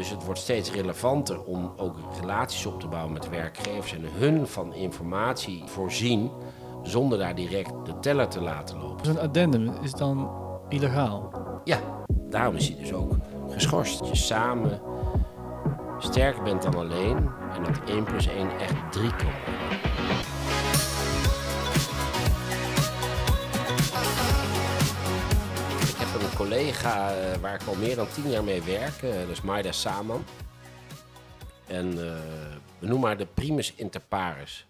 Dus het wordt steeds relevanter om ook relaties op te bouwen met werkgevers en hun van informatie voorzien zonder daar direct de teller te laten lopen. Zo'n addendum is dan illegaal. Ja, daarom is hij dus ook geschorst. Dat je samen sterker bent dan alleen en dat 1 plus 1 echt 3 kan worden. Collega eh, waar ik al meer dan 10 jaar mee werk, eh, dat is Maida Saman. En eh, we noemen haar de primus inter pares.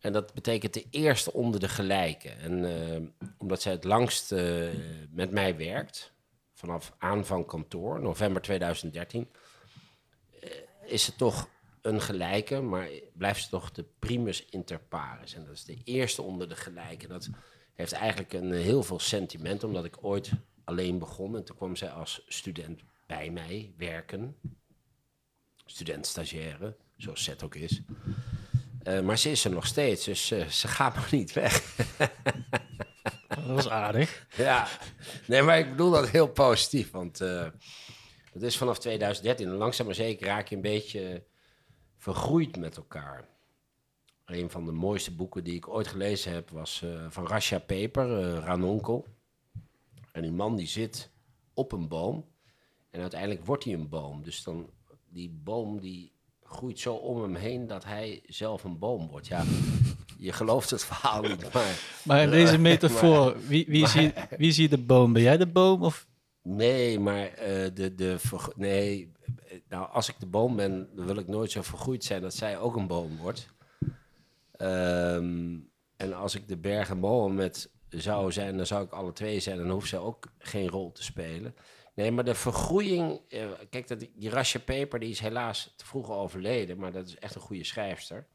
En dat betekent de eerste onder de gelijken. En omdat zij het langst met mij werkt, vanaf aanvang kantoor, november 2013, eh, is ze toch een gelijke, maar blijft ze toch de primus inter pares. En dat is de eerste onder de gelijken. Dat heeft eigenlijk een, heel veel sentiment, omdat ik ooit alleen begon. En toen kwam zij als student bij mij werken. Student stagiaire, zoals Zet ook is. Eh, maar ze is er nog steeds, dus eh, ze gaat nog niet weg. Dat was aardig. ja, nee, maar ik bedoel dat heel positief. Want eh dat is vanaf 2013. En langzaam maar zeker raak je een beetje vergroeid met elkaar. Een van de mooiste boeken die ik ooit gelezen heb was van Rasha Peper, Ranonkel. En die man die zit op een boom. En uiteindelijk wordt hij een boom. Dus dan die boom die groeit zo om hem heen dat hij zelf een boom wordt. Ja, je gelooft het verhaal niet, maar... Maar in deze metafoor, wie, wie, maar- zie, wie zie de boom? Ben jij de boom? Of Nee, maar eh, de, de, nee, nou, als ik de boom ben, dan wil ik nooit zo vergroeid zijn dat zij ook een boom wordt. Ehm, en als ik de berg en boom met zou zijn, dan zou ik alle twee zijn. Dan hoeft zij ook geen rol te spelen. Nee, maar de vergroeiing... eh, kijk, dat, die Rasha Peper die is helaas te vroeg overleden, maar dat is echt een goede schrijfster.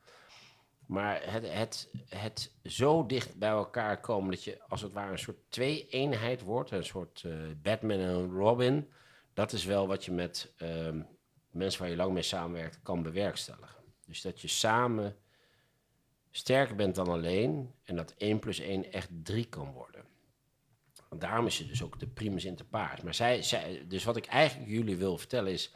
Maar het, het, het zo dicht bij elkaar komen dat je als het ware een soort twee-eenheid wordt, een soort eh, Batman en Robin, dat is wel wat je met ehm, mensen waar je lang mee samenwerkt kan bewerkstelligen. Dus dat je samen sterker bent dan alleen en dat 1 plus 1 echt 3 kan worden. En daarom is het dus ook de primus inter pares. Maar zij, zij, dus wat ik eigenlijk jullie wil vertellen is,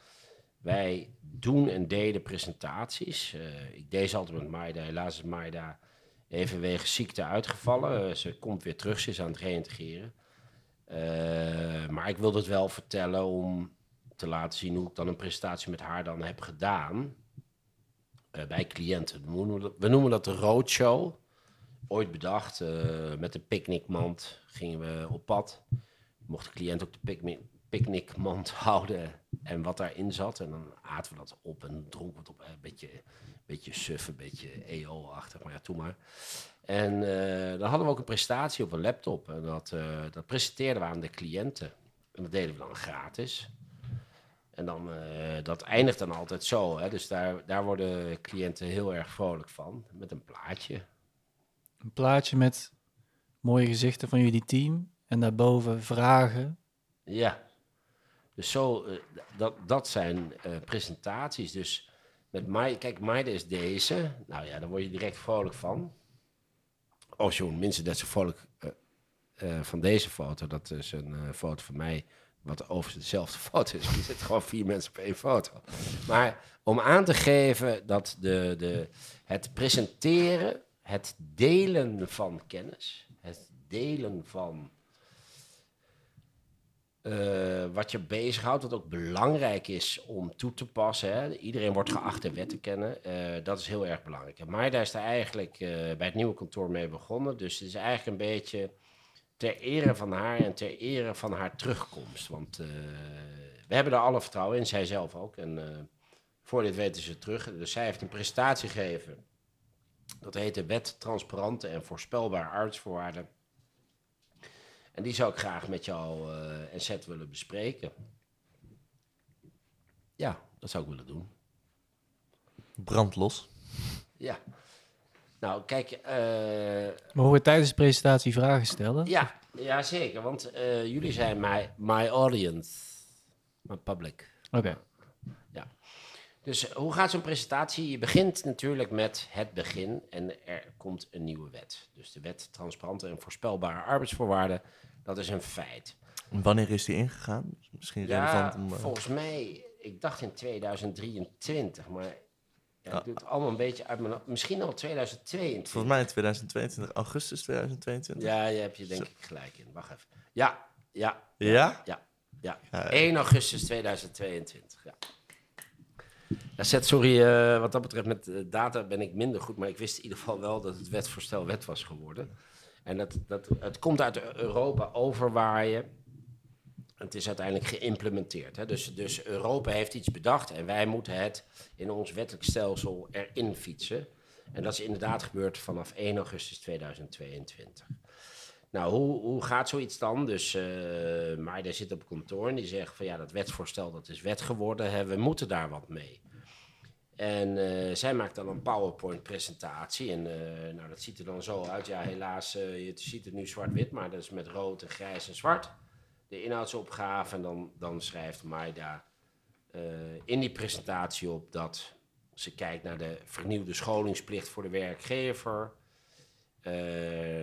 wij doen en deden presentaties. Eh, ik deed ze altijd met Maida. Helaas is Maida even wegens ziekte uitgevallen. Eh, ze komt weer terug, ze is aan het reïntegreren. Eh, maar ik wilde het wel vertellen om te laten zien hoe ik dan een presentatie met haar dan heb gedaan. Eh, bij cliënten. We noemen, dat, de roadshow. Ooit bedacht. eh, met de picknickmand gingen we op pad. Mocht de cliënt ook de picknick, picknickmand houden en wat daarin zat. En dan aten we dat op en dronken we het op. Een beetje, beetje suf, een beetje EO-achtig, maar ja, toen maar. En eh, dan hadden we ook een presentatie op een laptop. En dat, eh, dat presenteerden we aan de cliënten. En dat deden we dan gratis. En dan, eh, dat eindigt dan altijd zo. Hè? Dus daar, daar worden cliënten heel erg vrolijk van. Met een plaatje. een plaatje met mooie gezichten van jullie team. En daarboven vragen. Ja. Dus zo, eh, dat, dat zijn eh, presentaties. Dus met mij, kijk, Maide is deze. Nou ja, daar word je direct vrolijk van. Als je minstens net zo vrolijk eh, eh, van deze foto. Dat is een foto van mij, wat overigens dezelfde foto is. Er zitten gewoon vier mensen op één foto. Maar om aan te geven dat de, de, het presenteren, het delen van kennis, het delen van eh, wat je bezighoudt, wat ook belangrijk is om toe te passen. Hè. Iedereen wordt geacht de wet te kennen. Eh, dat is heel erg belangrijk. En Maida is daar eigenlijk eh, bij het nieuwe kantoor mee begonnen. Dus het is eigenlijk een beetje ter ere van haar en ter ere van haar terugkomst. Want eh, we hebben er alle vertrouwen in, zij zelf ook. En eh, voor dit weten ze terug. Dus zij heeft een presentatie gegeven. Dat heet de Wet Transparante en Voorspelbare Arbeidsvoorwaarden. En die zou ik graag met jou eh, en Seth willen bespreken. Ja, dat zou ik willen doen. Brandlos. Ja. Nou, kijk, eh, Mogen we tijdens de presentatie vragen stellen? ja, ja, zeker. Want eh, jullie zijn my, my audience, my public. Oké. Dus hoe gaat zo'n presentatie? Je begint natuurlijk met het begin en er komt een nieuwe wet. Dus de wet transparante en voorspelbare arbeidsvoorwaarden, dat is een feit. Wanneer is die ingegaan? Misschien Ja, relevant om... eh, volgens mij ik dacht in 2023, maar ja, ik doe het allemaal een beetje uit mijn. Misschien al 2022. Volgens mij in 2022, augustus 2022. Ja, je hebt je denk ik gelijk in. Wacht even. Ja, ja, Ja? ja, ja. Ja, 1 augustus 2022, ja. Ja, Zet, sorry, eh, wat dat betreft met eh, data ben ik minder goed, maar ik wist in ieder geval wel dat het wetsvoorstel wet was geworden. En dat, dat, het komt uit Europa overwaaien. Het is uiteindelijk geïmplementeerd. Hè? Dus, dus Europa heeft iets bedacht en wij moeten het in ons wettelijk stelsel erin fietsen. En dat is inderdaad gebeurd vanaf 1 augustus 2022. Nou, hoe, hoe gaat zoiets dan? Dus uh, Maida zit op kantoor en die zegt van ja, dat wetsvoorstel dat is wet geworden, hè, we moeten daar wat mee. En uh, zij maakt dan een PowerPoint-presentatie. En uh, nou, dat ziet er dan zo uit. Ja, helaas, je ziet het nu zwart-wit, maar dat is met rood en grijs en zwart. De inhoudsopgave. En dan, dan schrijft Maida in die presentatie op dat ze kijkt naar de vernieuwde scholingsplicht voor de werkgever.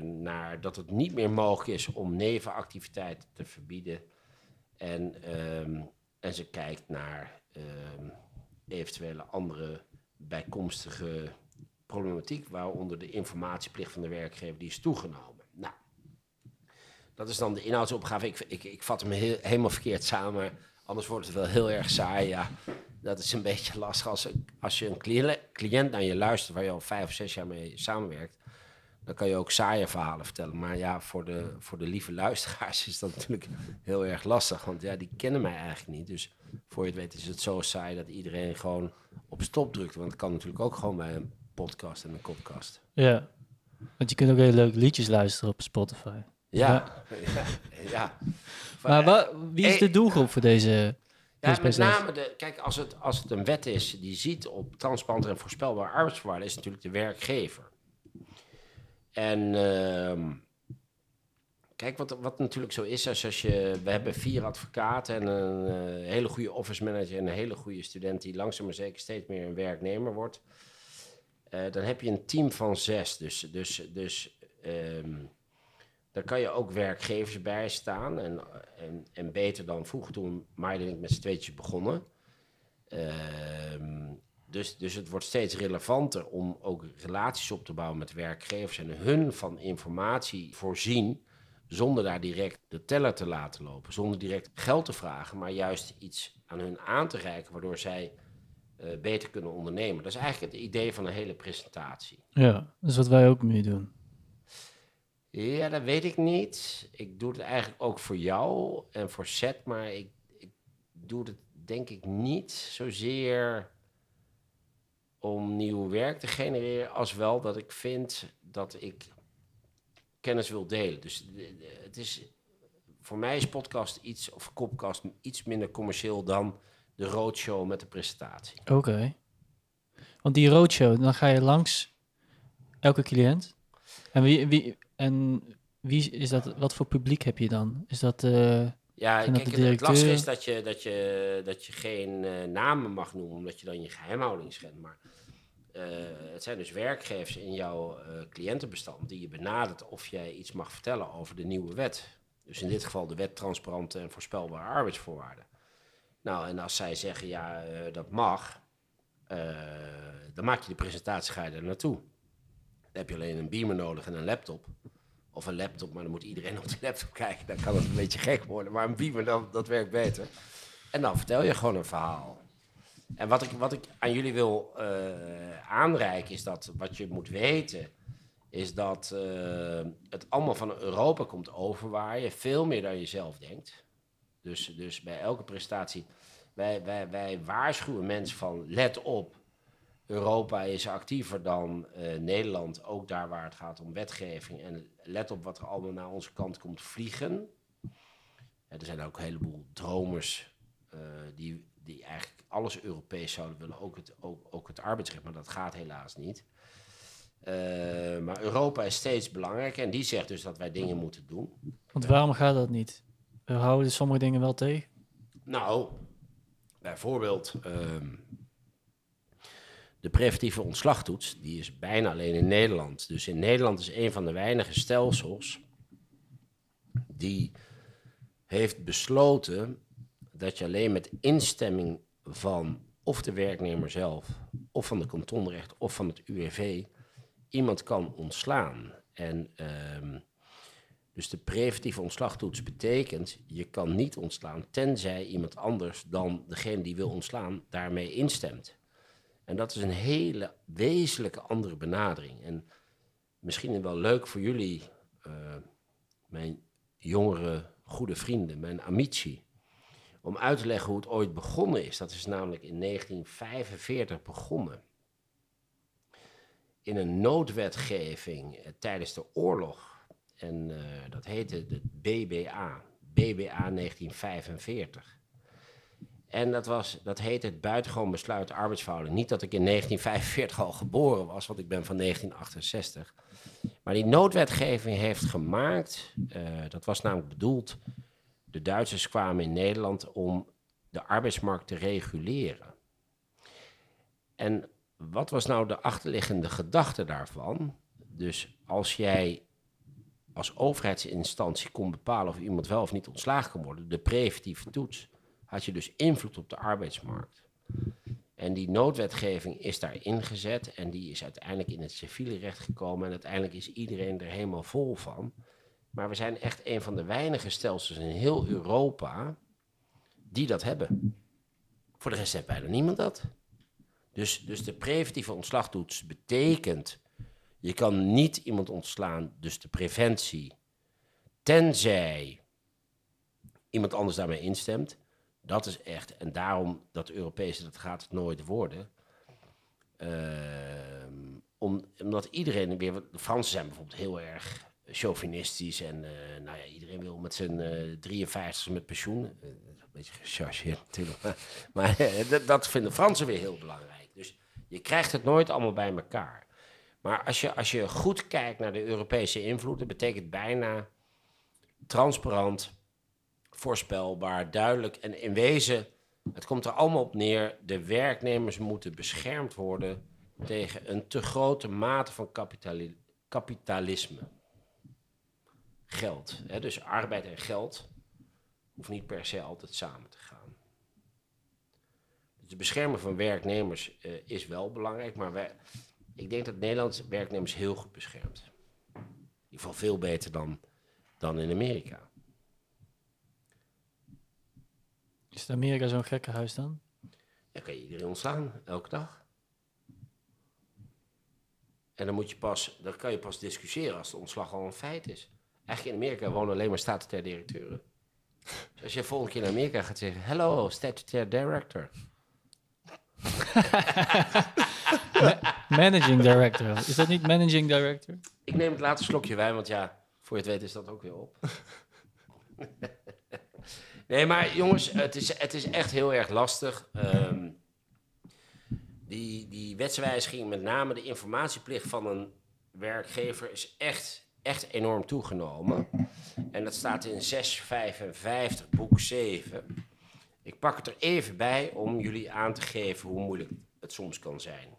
naar dat het niet meer mogelijk is om nevenactiviteiten te verbieden. En, um, en ze kijkt naar um, eventuele andere bijkomstige problematiek, waaronder de informatieplicht van de werkgever die is toegenomen. Dat is dan de inhoudsopgave. Ik, ik, ik vat hem heel, helemaal verkeerd samen, anders wordt het wel heel erg saai. Ja, dat is een beetje lastig als, als je een cliënt, cliënt naar je luistert, waar je al vijf of zes jaar mee samenwerkt. Dan kan je ook saaie verhalen vertellen. Maar ja, voor de, voor de lieve luisteraars is dat natuurlijk heel erg lastig. Want ja, die kennen mij eigenlijk niet. Dus voor je het weet is het zo saai dat iedereen gewoon op stop drukt. Want dat kan natuurlijk ook gewoon bij een podcast en een podcast. Ja, want je kunt ook hele leuke liedjes luisteren op Spotify. Ja, ja. ja. Maar wa- wie is de doelgroep voor deze? Ja, met name, de, kijk, als het, als het een wet is die ziet op transparante en voorspelbare arbeidsvoorwaarden, is natuurlijk de werkgever. En ehm, kijk, wat, wat natuurlijk zo is, als, als je, we hebben vier advocaten en een eh, hele goede office manager en een hele goede student die langzaam maar zeker steeds meer een werknemer wordt. Eh, dan heb je een team van zes. Dus, dus, dus ehm, daar kan je ook werkgevers bij staan. En, en, en beter dan vroeger toen ik met z'n tweetjes begonnen. Ehm, dus, dus het wordt steeds relevanter om ook relaties op te bouwen met werkgevers en hun van informatie voorzien, zonder daar direct de teller te laten lopen, zonder direct geld te vragen, maar juist iets aan hun aan te reiken, waardoor zij eh, beter kunnen ondernemen. Dat is eigenlijk het idee van een hele presentatie. Ja, dat is wat wij ook nu doen. Ja, dat weet ik niet. Ik doe het eigenlijk ook voor jou en voor Seth, maar ik, ik doe het denk ik niet zozeer om nieuw werk te genereren, als wel dat ik vind dat ik kennis wil delen. Dus de- de- het is, voor mij is podcast iets, of kopkast iets minder commercieel dan de roadshow met de presentatie. Oké. Want die roadshow, dan ga je langs elke cliënt. En wie, wie, en wie is dat, wat voor publiek heb je dan? Is dat, eh, Ja, dat kijk, de het, het lastige is dat je, dat je, dat je geen eh, namen mag noemen, omdat je dan je geheimhouding schendt. Maar eh, het zijn dus werkgevers in jouw cliëntenbestand die je benadert of jij iets mag vertellen over de nieuwe wet. Dus in dit geval de wet transparante en voorspelbare arbeidsvoorwaarden. Nou, en als zij zeggen ja, dat mag, dan maak je de presentatie, ga je er naartoe. Dan heb je alleen een beamer nodig en een laptop. Of een laptop, maar dan moet iedereen op de laptop kijken. Dan kan het een beetje gek worden. Maar een beamer, dan, dat werkt beter. En dan vertel je gewoon een verhaal. En wat ik, wat ik aan jullie wil eh, aanreiken, is dat wat je moet weten, is dat eh, het allemaal van Europa komt overwaaien. Veel meer dan je zelf denkt. Dus, dus bij elke prestatie, wij, wij, wij waarschuwen mensen van, let op, Europa is actiever dan eh, Nederland, ook daar waar het gaat om wetgeving. En let op wat er allemaal naar onze kant komt vliegen. Ja, er zijn ook een heleboel dromers eh, die, die eigenlijk alles Europees zouden willen, ook het, ook, ook het arbeidsrecht, maar dat gaat helaas niet. Eh, maar Europa is steeds belangrijker en die zegt dus dat wij dingen moeten doen. want waarom gaat dat niet? We houden sommige dingen wel tegen. Nou, bijvoorbeeld ehm, de preventieve ontslagtoets, die is bijna alleen in Nederland. Dus in Nederland is een van de weinige stelsels die heeft besloten dat je alleen met instemming van of de werknemer zelf, of van de kantonrecht, of van het UWV iemand kan ontslaan. En ehm, dus de preventieve ontslagtoets betekent, je kan niet ontslaan tenzij iemand anders dan degene die wil ontslaan daarmee instemt. En dat is een hele wezenlijke andere benadering. En misschien wel leuk voor jullie, uh, mijn jongere goede vrienden, mijn amici, om uit te leggen hoe het ooit begonnen is. Dat is namelijk in 1945 begonnen. In een noodwetgeving eh, tijdens de oorlog. En uh, dat heette de BBA, BBA 1945. En dat, was, dat heette het buitengewoon besluit arbeidsverhouding. Niet dat ik in 1945 al geboren was, want ik ben van 1968. Maar die noodwetgeving heeft gemaakt, uh, dat was namelijk bedoeld, de Duitsers kwamen in Nederland om de arbeidsmarkt te reguleren. En wat was nou de achterliggende gedachte daarvan? Dus als jij als overheidsinstantie kon bepalen of iemand wel of niet ontslagen kan worden, de preventieve toets, had je dus invloed op de arbeidsmarkt. En die noodwetgeving is daar ingezet en die is uiteindelijk in het civiele recht gekomen. En uiteindelijk is iedereen er helemaal vol van. Maar we zijn echt een van de weinige stelsels in heel Europa die dat hebben. Voor de rest heeft bijna niemand dat. Dus, dus de preventieve ontslagtoets betekent, je kan niet iemand ontslaan, dus de preventie, tenzij iemand anders daarmee instemt. Dat is echt, en daarom dat Europese, dat gaat het nooit worden. Uh, om, omdat iedereen weer, de Fransen zijn bijvoorbeeld heel erg chauvinistisch en uh, nou ja, iedereen wil met zijn uh, 53 met pensioen. Uh, een beetje gechargeerd natuurlijk, maar, dat vinden Fransen weer heel belangrijk. Dus je krijgt het nooit allemaal bij elkaar. Maar als je, als je goed kijkt naar de Europese invloed, dat betekent bijna transparant, voorspelbaar, duidelijk. En in wezen, het komt er allemaal op neer, de werknemers moeten beschermd worden tegen een te grote mate van kapitali kapitalisme. Geld. Hè? Dus arbeid en geld hoeft niet per se altijd samen te gaan. Dus de bescherming van werknemers uh, is wel belangrijk, maar wij, ik denk dat Nederland werknemers heel goed beschermt. In ieder geval veel beter dan, dan in Amerika. Is het Amerika zo'n gekke huis dan? Dan kan je iedereen ontslaan, elke dag. En dan, moet je pas, dan kan je pas discussiëren als de ontslag al een feit is. Eigenlijk in Amerika wonen alleen maar statutair directeuren. Dus als je volgende keer in Amerika gaat zeggen... Hello, statutair director. managing director. Is dat niet managing director? Ik neem het laatste slokje wijn, want ja, voor je het weet is dat ook weer op. nee, maar jongens, het is, het is echt heel erg lastig. Um, die, die wetswijziging, met name de informatieplicht van een werkgever, is echt, echt enorm toegenomen. En dat staat in 655, boek 7. Ik pak het er even bij om jullie aan te geven hoe moeilijk het soms kan zijn.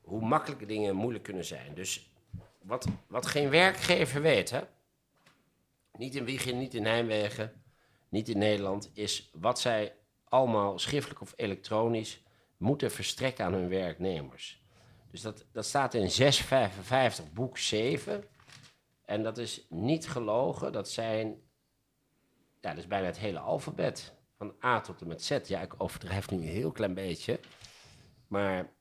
Hoe makkelijke dingen moeilijk kunnen zijn. Dus wat, wat geen werkgever weet, hè? niet in Wiegen, niet in Nijmegen, niet in Nederland, is wat zij allemaal schriftelijk of elektronisch moeten verstrekken aan hun werknemers. Dus dat, dat staat in 655, boek 7. En dat is niet gelogen, dat zijn, ja, dat is bijna het hele alfabet. Van A tot en met Z. Ja, ik overdrijf nu een heel klein beetje. Maar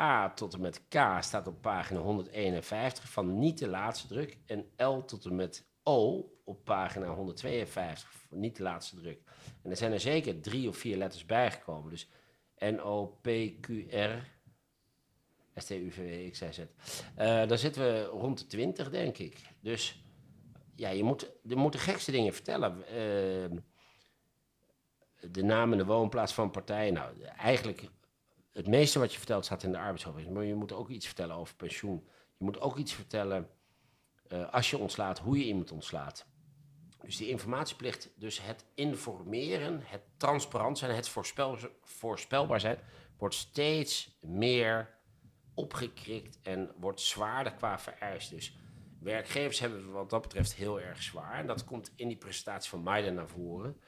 A tot en met K staat op pagina 151 van niet de laatste druk. En L tot en met O op pagina 152 van niet de laatste druk. En er zijn er zeker drie of vier letters bijgekomen. Dus N-O-P-Q-R, S-T-U-V-W, X, Y, Z. Uh, dan zitten we rond de 20, denk ik. Dus ja, je moet, je moet de gekste dingen vertellen. Uh, de naam en de woonplaats van partijen. Nou, eigenlijk het meeste wat je vertelt staat in de arbeidsovereenkomst. Maar je moet ook iets vertellen over pensioen. Je moet ook iets vertellen uh, als je ontslaat, hoe je iemand ontslaat. Dus die informatieplicht, dus het informeren, het transparant zijn, het voorspel, voorspelbaar zijn, wordt steeds meer opgekrikt en wordt zwaarder qua vereist. Dus werkgevers hebben wat dat betreft heel erg zwaar. En dat komt in die presentatie van Maiden naar voren.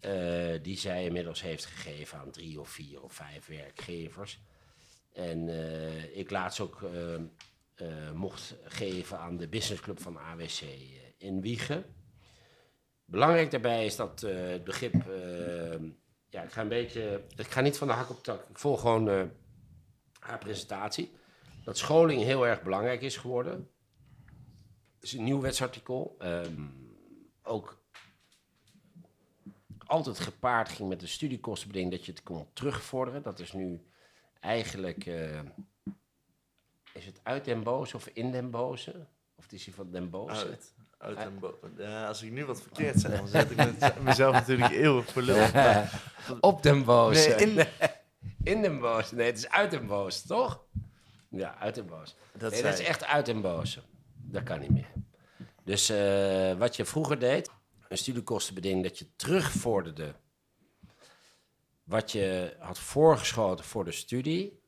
eh, die zij inmiddels heeft gegeven aan drie of vier of vijf werkgevers. En eh, ik laatst ook eh, mocht geven aan de businessclub van AWC in Wiegen. Belangrijk daarbij is dat eh, het begrip. eh, ja, ik ga een beetje. Ik ga niet van de hak op tak. Ik volg gewoon eh, haar presentatie. Dat scholing heel erg belangrijk is geworden. Het is een nieuw wetsartikel. Ehm, ook altijd gepaard ging met de studiekostenbeding dat je het kon terugvorderen. Dat is nu eigenlijk. eh, is het uit Den Boze of in Den Boze? Of is hij van Den Boze? Uit en bo- ja, als ik nu wat verkeerd zeg, dan zet ik me- mezelf natuurlijk eeuwig voor lul. Maar- Op Den Boze. Nee, in- in Den Boze. Nee, het is uit Den Boze, toch? Ja, uit Den Boze. Dat nee, dat is echt uit Den Boze. Dat kan niet meer. Dus eh, wat je vroeger deed, een studiekostenbeding, dat je terugvorderde wat je had voorgeschoten voor de studie,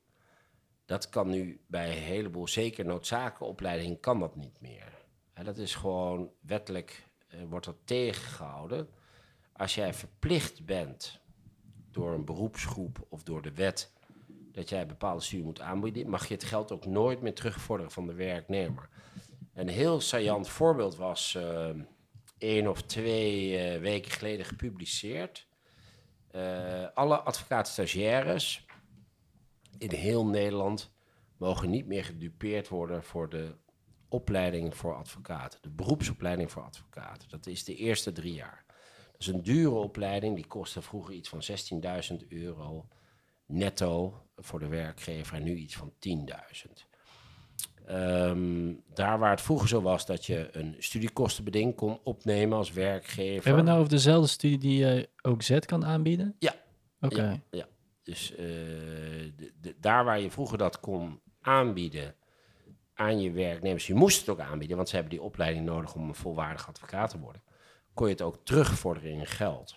dat kan nu bij een heleboel, zeker noodzakelijke opleidingen, kan dat niet meer. Dat is gewoon wettelijk, eh, wordt dat tegengehouden. Als jij verplicht bent door een beroepsgroep of door de wet dat jij bepaalde studie moet aanbieden, mag je het geld ook nooit meer terugvorderen van de werknemer. Een heel saillant voorbeeld was eh één of twee eh, weken geleden gepubliceerd. Alle advocaat-stagiaires in heel Nederland mogen niet meer gedupeerd worden voor de opleiding voor advocaten. De beroepsopleiding voor advocaten. Dat is de eerste drie jaar. Dat is een dure opleiding, die kostte vroeger iets van 16.000 euro netto voor de werkgever en nu iets van 10.000. Ehm, daar waar het vroeger zo was dat je een studiekostenbeding kon opnemen als werkgever. Hebben we nou over dezelfde studie die je ook Z kan aanbieden? Ja. Oké. Ja, ja. Dus eh, de, de- daar waar je vroeger dat kon aanbieden aan je werknemers, je moest het ook aanbieden, want ze hebben die opleiding nodig om een volwaardig advocaat te worden, kon je het ook terugvorderen in geld.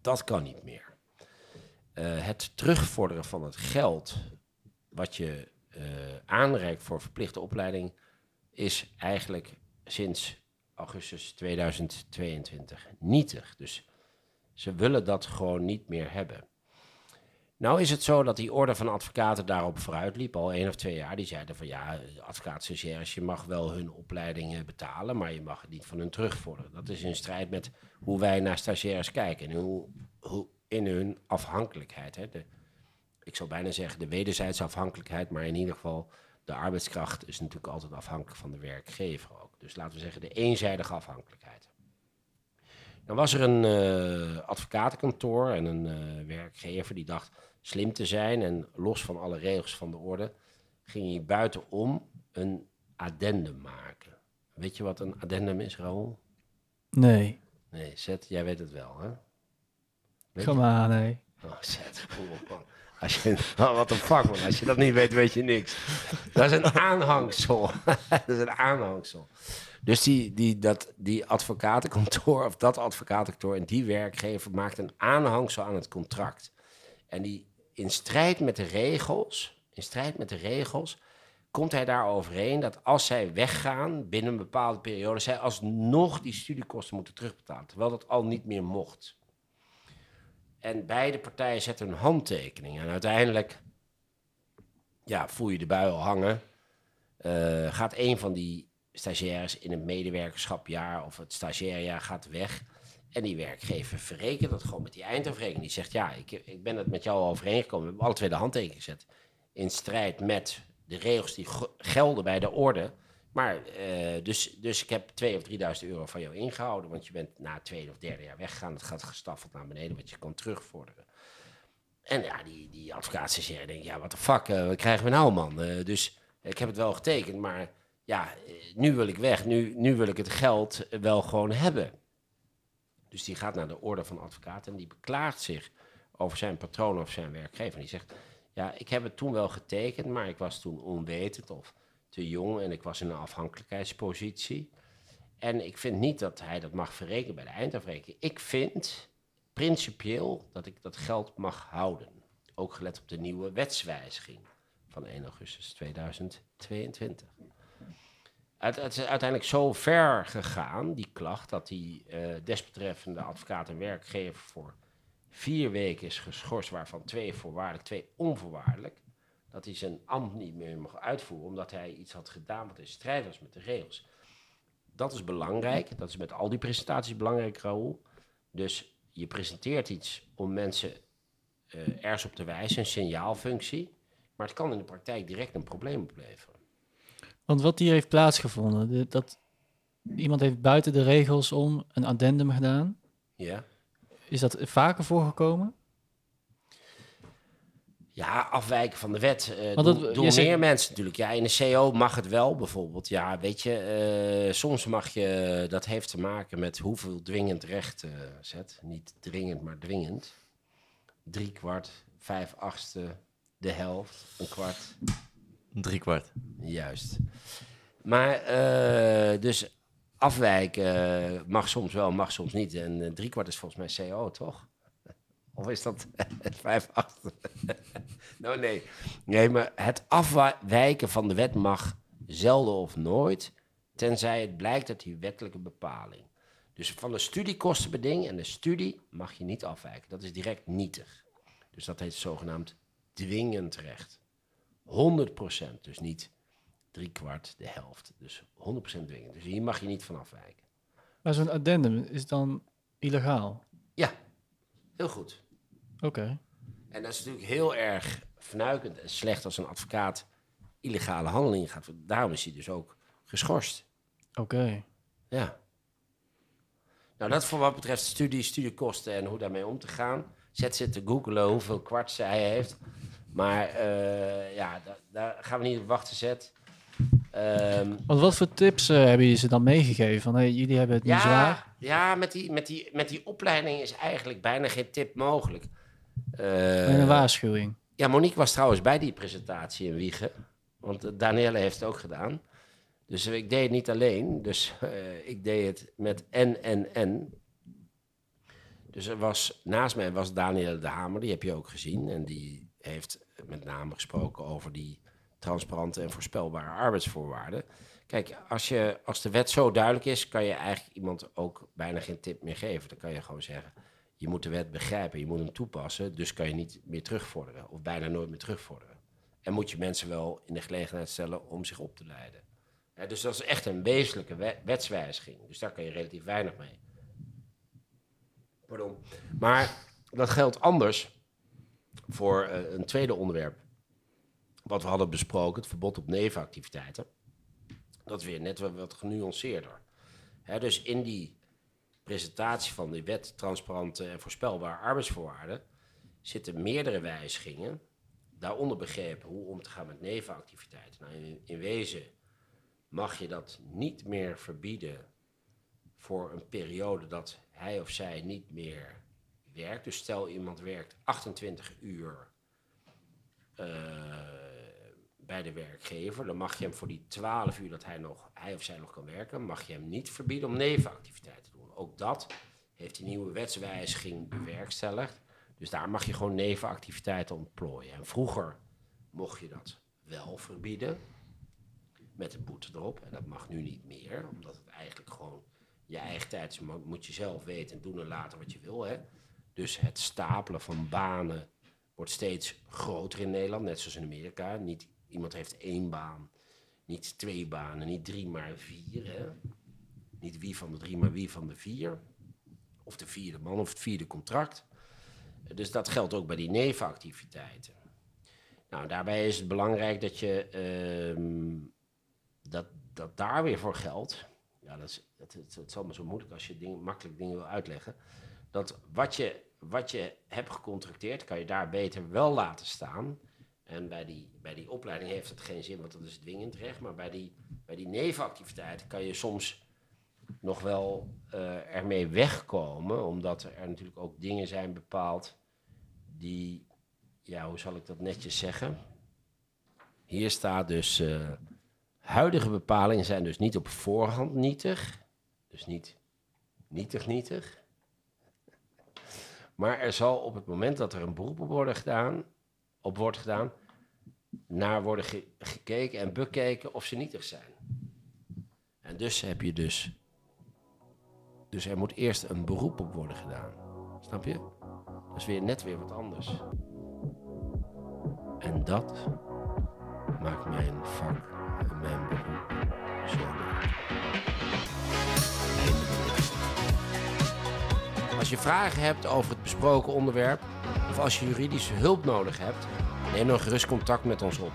Dat kan niet meer. Eh, het terugvorderen van het geld wat je eh, aanreikt voor verplichte opleiding is eigenlijk sinds augustus 2022 nietig. Dus ze willen dat gewoon niet meer hebben. Nou is het zo dat die orde van advocaten daarop vooruit liep, al één of twee jaar. Die zeiden van ja, advocaat-stagiaires, je mag wel hun opleidingen betalen, maar je mag het niet van hun terugvorderen. Dat is in strijd met hoe wij naar stagiaires kijken en hoe, hoe in hun afhankelijkheid. Hè. Ik zou bijna zeggen de wederzijdse afhankelijkheid, maar in ieder geval de arbeidskracht is natuurlijk altijd afhankelijk van de werkgever ook. Dus laten we zeggen de eenzijdige afhankelijkheid. Dan was er een eh, advocatenkantoor en een eh, werkgever die dacht slim te zijn en los van alle regels van de orde ging hij buitenom een addendum maken. Weet je wat een addendum is, Raoul? Nee. Nee, Zet, jij weet het wel, hè? Weet Kom aan, nee. Oh, zet. Als je, oh, wat een vak, man. Als je dat niet weet, weet je niks. Dat is een aanhangsel. dat is een aanhangsel. Dus die, die, dat, die advocatenkantoor, of dat advocatenkantoor en die werkgever maakt een aanhangsel aan het contract. En die in strijd met de regels, in strijd met de regels, komt hij daar overheen dat als zij weggaan binnen een bepaalde periode, zij alsnog die studiekosten moeten terugbetalen. Terwijl dat al niet meer mocht. En beide partijen zetten hun handtekening. En uiteindelijk ja, voel je de bui hangen. Eh, gaat een van die stagiaires in het medewerkerschapjaar of het stagiairjaar gaat weg. En die werkgever verrekent dat gewoon met die eindafrekening. Die zegt, ja, ik, ik ben het met jou overeengekomen. We hebben alle twee de handtekening gezet. In strijd met de regels die ge- gelden bij de orde. Maar, eh, dus, dus ik heb 2 of 3000 euro van jou ingehouden. Want je bent na het tweede of derde jaar weggegaan. Het gaat gestaffeld naar beneden, wat je kan terugvorderen. En ja, die, die advocaat denkt, ja, wat de fuck, eh, wat krijgen we nou, man? Eh, dus ik heb het wel getekend, maar ja, nu wil ik weg. Nu, nu wil ik het geld wel gewoon hebben. Dus die gaat naar de orde van advocaten en die beklaagt zich over zijn patroon of zijn werkgever. Die zegt, ja, ik heb het toen wel getekend, maar ik was toen onwetend of te jong en ik was in een afhankelijkheidspositie. En ik vind niet dat hij dat mag verrekenen bij de eindafrekening. Ik vind principieel dat ik dat geld mag houden. Ook gelet op de nieuwe wetswijziging van 1 augustus 2022. Het, is uiteindelijk zo ver gegaan, die klacht, dat die eh, desbetreffende advocaat en werkgever voor vier weken is geschorst, waarvan twee voorwaardelijk, twee onvoorwaardelijk. Dat hij zijn ambt niet meer mag uitvoeren, omdat hij iets had gedaan wat in strijd was met de regels. Dat is belangrijk, dat is met al die presentaties belangrijk, Raoul. Dus je presenteert iets om mensen eh, ergens op te wijzen, een signaalfunctie. Maar het kan in de praktijk direct een probleem opleveren. Want wat hier heeft plaatsgevonden, de- dat iemand heeft buiten de regels om een addendum gedaan. Ja? Is dat vaker voorgekomen? Ja, afwijken van de wet. eh Want doen dat- doen zegt- meer mensen natuurlijk. Ja, in de CO mag het wel bijvoorbeeld. Ja, weet je, eh, soms mag je... Dat heeft te maken met hoeveel dwingend recht eh, zet. Niet dringend, maar dwingend. Drie kwart, vijf achtste, de helft, een kwart. Drie kwart. Juist. Maar eh, dus afwijken mag soms wel, mag soms niet. En eh, drie kwart is volgens mij CO, toch? Of is dat vijf acht? nou nee. Nee, maar het afwijken van de wet mag zelden of nooit, tenzij het blijkt uit die wettelijke bepaling. Dus van de studiekostenbeding en de studie mag je niet afwijken. Dat is direct nietig. Dus dat heet zogenaamd dwingend recht. 100%, dus niet drie kwart, de helft. Dus 100% dwingend. Dus hier mag je niet van afwijken. Maar zo'n addendum is dan illegaal. Ja, heel goed. Oké. En dat is natuurlijk heel erg fnuikend en slecht als een advocaat illegale handelingen gaat. Daarom is hij dus ook geschorst. Oké. Ja. Nou, dat voor wat betreft studie, studiekosten en hoe daarmee om te gaan. Zet zitten googelen hoeveel kwarts hij heeft. Maar eh, ja, da- daar gaan we niet op wachten zet. Ehm, Want wat voor tips eh, hebben jullie ze dan meegegeven? Van, hey, jullie hebben het nu zwaar. Ja, ja met, die, met, die, met die opleiding is eigenlijk bijna geen tip mogelijk. En een waarschuwing. ja, Monique was trouwens bij die presentatie in Wiegen. Want uh, Danielle heeft het ook gedaan. Dus ik deed het niet alleen. Dus uh, ik deed het met en, en, en. Dus er was, naast mij was Danielle de Hamer, die heb je ook gezien. En die heeft met name gesproken over die transparante en voorspelbare arbeidsvoorwaarden. Kijk, als, je, als de wet zo duidelijk is, kan je eigenlijk iemand ook bijna geen tip meer geven. Dan kan je gewoon zeggen, je moet de wet begrijpen, je moet hem toepassen, dus kan je niet meer terugvorderen of bijna nooit meer terugvorderen. En moet je mensen wel in de gelegenheid stellen om zich op te leiden. Dus dat is echt een wezenlijke wet, wetswijziging. Dus daar kan je relatief weinig mee. Pardon. Maar dat geldt anders voor uh, een tweede onderwerp. Wat we hadden besproken, het verbod op nevenactiviteiten. Dat weer net wat, genuanceerder. Dus in die presentatie van de wet transparante en voorspelbare arbeidsvoorwaarden zitten meerdere wijzigingen. Daaronder begrepen hoe om te gaan met nevenactiviteiten. Nou, in wezen mag je dat niet meer verbieden voor een periode dat hij of zij niet meer Dus stel iemand werkt 28 uur uh, bij de werkgever, dan mag je hem voor die 12 uur dat hij, nog, hij of zij nog kan werken, mag je hem niet verbieden om nevenactiviteiten te doen. Ook dat heeft die nieuwe wetswijziging bewerkstelligd. Dus daar mag je gewoon nevenactiviteiten ontplooien. En vroeger mocht je dat wel verbieden, met een boete erop. En dat mag nu niet meer, omdat het eigenlijk gewoon je eigen tijd is. Moet je zelf weten en doen en laten wat je wil. Hè? Dus het stapelen van banen wordt steeds groter in Nederland, net zoals in Amerika. Niet iemand heeft één baan, niet twee banen, niet drie, maar vier. Hè? Niet wie van de drie, maar wie van de vier. Of de vierde man of het vierde contract. Dus dat geldt ook bij die nevenactiviteiten. Nou, daarbij is het belangrijk dat je uh, dat, dat daar weer voor geldt. Ja, dat is, het, het, het is allemaal zo moeilijk als je ding, makkelijk dingen wil uitleggen. Dat wat je, wat je hebt gecontracteerd, kan je daar beter wel laten staan. En bij die, bij die opleiding heeft het geen zin, want dat is dwingend recht. Maar bij die, bij die nevenactiviteiten kan je soms nog wel uh, ermee wegkomen. Omdat er natuurlijk ook dingen zijn bepaald die, ja, hoe zal ik dat netjes zeggen? Hier staat dus, uh, huidige bepalingen zijn dus niet op voorhand nietig. Dus niet nietig nietig. Maar er zal op het moment dat er een beroep op, gedaan, op wordt gedaan, naar worden ge gekeken en bekeken of ze nietig zijn. En dus heb je dus... Dus er moet eerst een beroep op worden gedaan. Snap je? Dat is weer net weer wat anders. En dat maakt mijn vak en mijn beroep. Als je vragen hebt over het besproken onderwerp of als je juridische hulp nodig hebt, neem dan gerust contact met ons op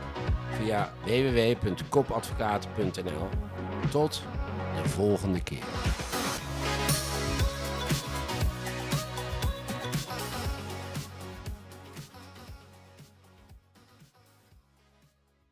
via www.kopadvocaten.nl. Tot de volgende keer.